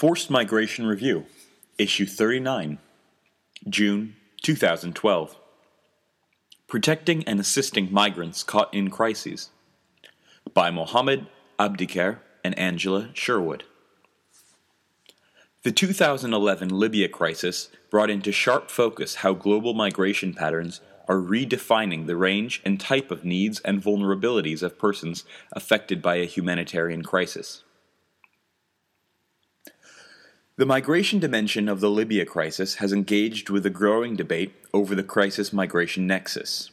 Forced Migration Review, Issue 39, June 2012. Protecting and Assisting Migrants Caught in Crises by Mohammed Abdiker and Angela Sherwood. The 2011 Libya crisis brought into sharp focus how global migration patterns are redefining the range and type of needs and vulnerabilities of persons affected by a humanitarian crisis. The migration dimension of the Libya crisis has engaged with a growing debate over the crisis migration nexus.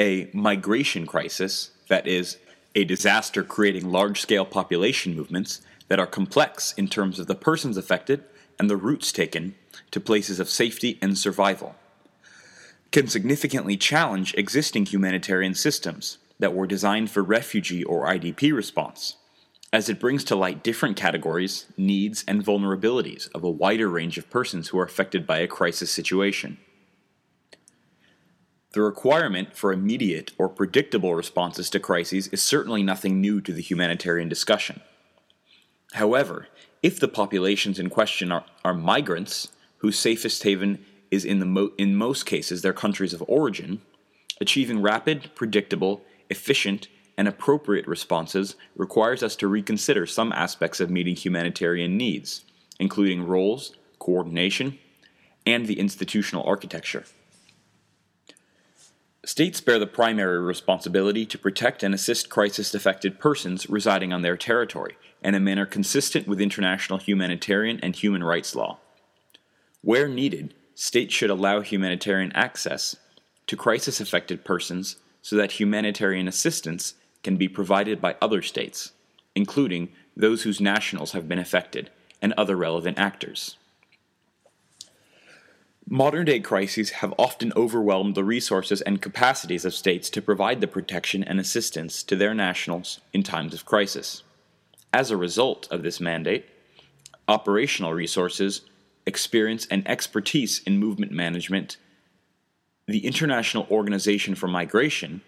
A migration crisis, that is, a disaster creating large scale population movements that are complex in terms of the persons affected and the routes taken to places of safety and survival, can significantly challenge existing humanitarian systems that were designed for refugee or IDP response as it brings to light different categories, needs, and vulnerabilities of a wider range of persons who are affected by a crisis situation. The requirement for immediate or predictable responses to crises is certainly nothing new to the humanitarian discussion. However, if the populations in question are, are migrants, whose safest haven is in, the mo- in most cases their countries of origin, achieving rapid, predictable, efficient, and appropriate responses requires us to reconsider some aspects of meeting humanitarian needs, including roles, coordination, and the institutional architecture. States bear the primary responsibility to protect and assist crisis affected persons residing on their territory in a manner consistent with international humanitarian and human rights law. Where needed, states should allow humanitarian access to crisis affected persons so that humanitarian assistance can be provided by other states, including those whose nationals have been affected and other relevant actors. Modern day crises have often overwhelmed the resources and capacities of states to provide the protection and assistance to their nationals in times of crisis. As a result of this mandate, operational resources, experience, and expertise in movement management, the International Organization for Migration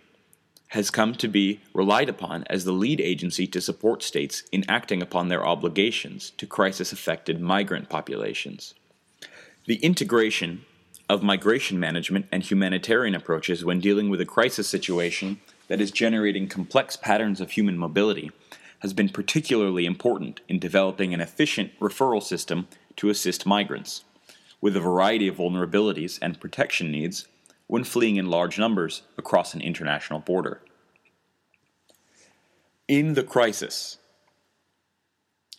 has come to be relied upon as the lead agency to support states in acting upon their obligations to crisis affected migrant populations. The integration of migration management and humanitarian approaches when dealing with a crisis situation that is generating complex patterns of human mobility has been particularly important in developing an efficient referral system to assist migrants, with a variety of vulnerabilities and protection needs when fleeing in large numbers across an international border. In the crisis,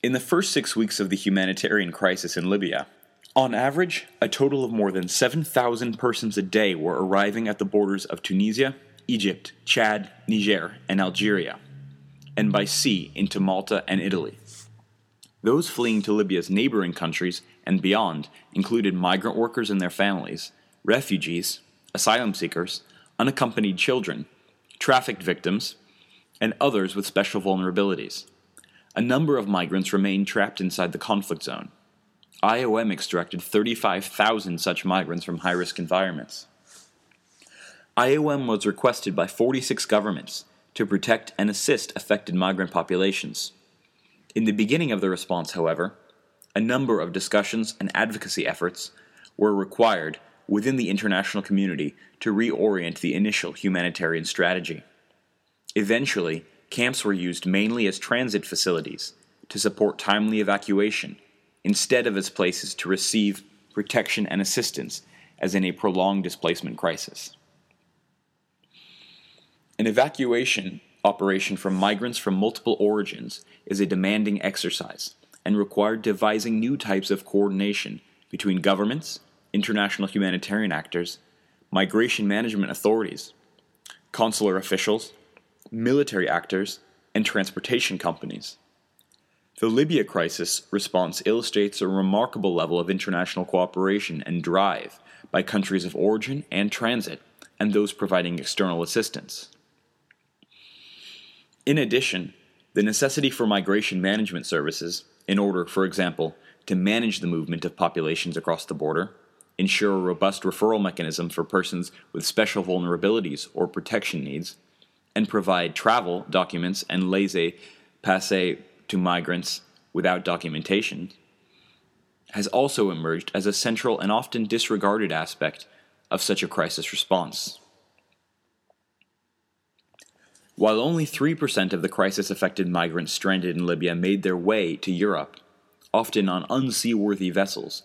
in the first six weeks of the humanitarian crisis in Libya, on average, a total of more than 7,000 persons a day were arriving at the borders of Tunisia, Egypt, Chad, Niger, and Algeria, and by sea into Malta and Italy. Those fleeing to Libya's neighboring countries and beyond included migrant workers and their families, refugees, asylum seekers, unaccompanied children, trafficked victims, and others with special vulnerabilities. A number of migrants remain trapped inside the conflict zone. IOM extracted 35,000 such migrants from high risk environments. IOM was requested by 46 governments to protect and assist affected migrant populations. In the beginning of the response, however, a number of discussions and advocacy efforts were required within the international community to reorient the initial humanitarian strategy. Eventually, camps were used mainly as transit facilities to support timely evacuation instead of as places to receive protection and assistance as in a prolonged displacement crisis. An evacuation operation for migrants from multiple origins is a demanding exercise and required devising new types of coordination between governments, international humanitarian actors, migration management authorities, consular officials, military actors, and transportation companies. The Libya crisis response illustrates a remarkable level of international cooperation and drive by countries of origin and transit and those providing external assistance. In addition, the necessity for migration management services, in order, for example, to manage the movement of populations across the border, ensure a robust referral mechanism for persons with special vulnerabilities or protection needs, and provide travel documents and laissez passer to migrants without documentation has also emerged as a central and often disregarded aspect of such a crisis response. While only 3% of the crisis affected migrants stranded in Libya made their way to Europe, often on unseaworthy vessels,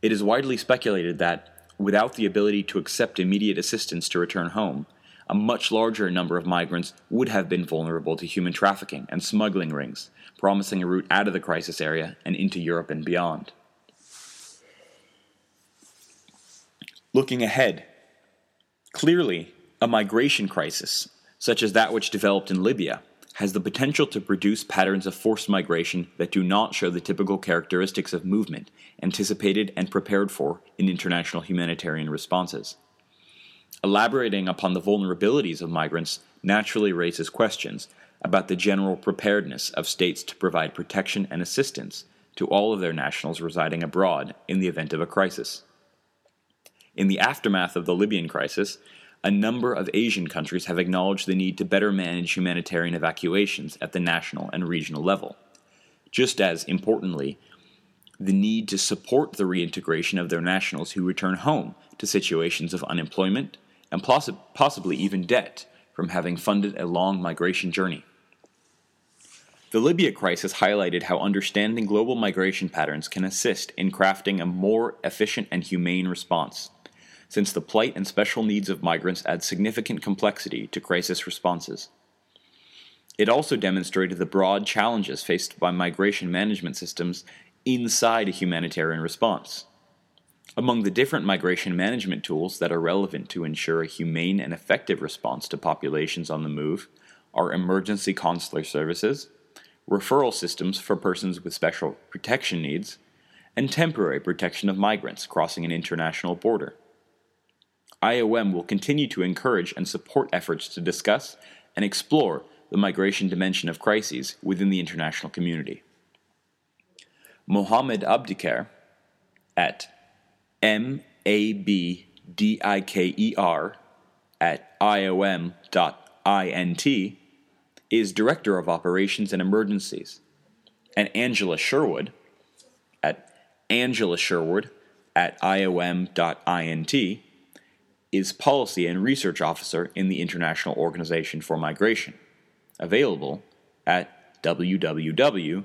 it is widely speculated that, without the ability to accept immediate assistance to return home, a much larger number of migrants would have been vulnerable to human trafficking and smuggling rings, promising a route out of the crisis area and into Europe and beyond. Looking ahead, clearly, a migration crisis such as that which developed in Libya, has the potential to produce patterns of forced migration that do not show the typical characteristics of movement anticipated and prepared for in international humanitarian responses. Elaborating upon the vulnerabilities of migrants naturally raises questions about the general preparedness of states to provide protection and assistance to all of their nationals residing abroad in the event of a crisis. In the aftermath of the Libyan crisis, a number of Asian countries have acknowledged the need to better manage humanitarian evacuations at the national and regional level. Just as importantly, the need to support the reintegration of their nationals who return home to situations of unemployment and poss- possibly even debt from having funded a long migration journey. The Libya crisis highlighted how understanding global migration patterns can assist in crafting a more efficient and humane response since the plight and special needs of migrants add significant complexity to crisis responses. It also demonstrated the broad challenges faced by migration management systems inside a humanitarian response. Among the different migration management tools that are relevant to ensure a humane and effective response to populations on the move are emergency consular services, referral systems for persons with special protection needs, and temporary protection of migrants crossing an international border. IOM will continue to encourage and support efforts to discuss and explore the migration dimension of crises within the international community. Mohammed Abdiker at M A B D I K E R at IOM.int is Director of Operations and Emergencies, and Angela Sherwood at Angela Sherwood at IOM.int is Policy and Research Officer in the International Organization for Migration, available at www.iom.int.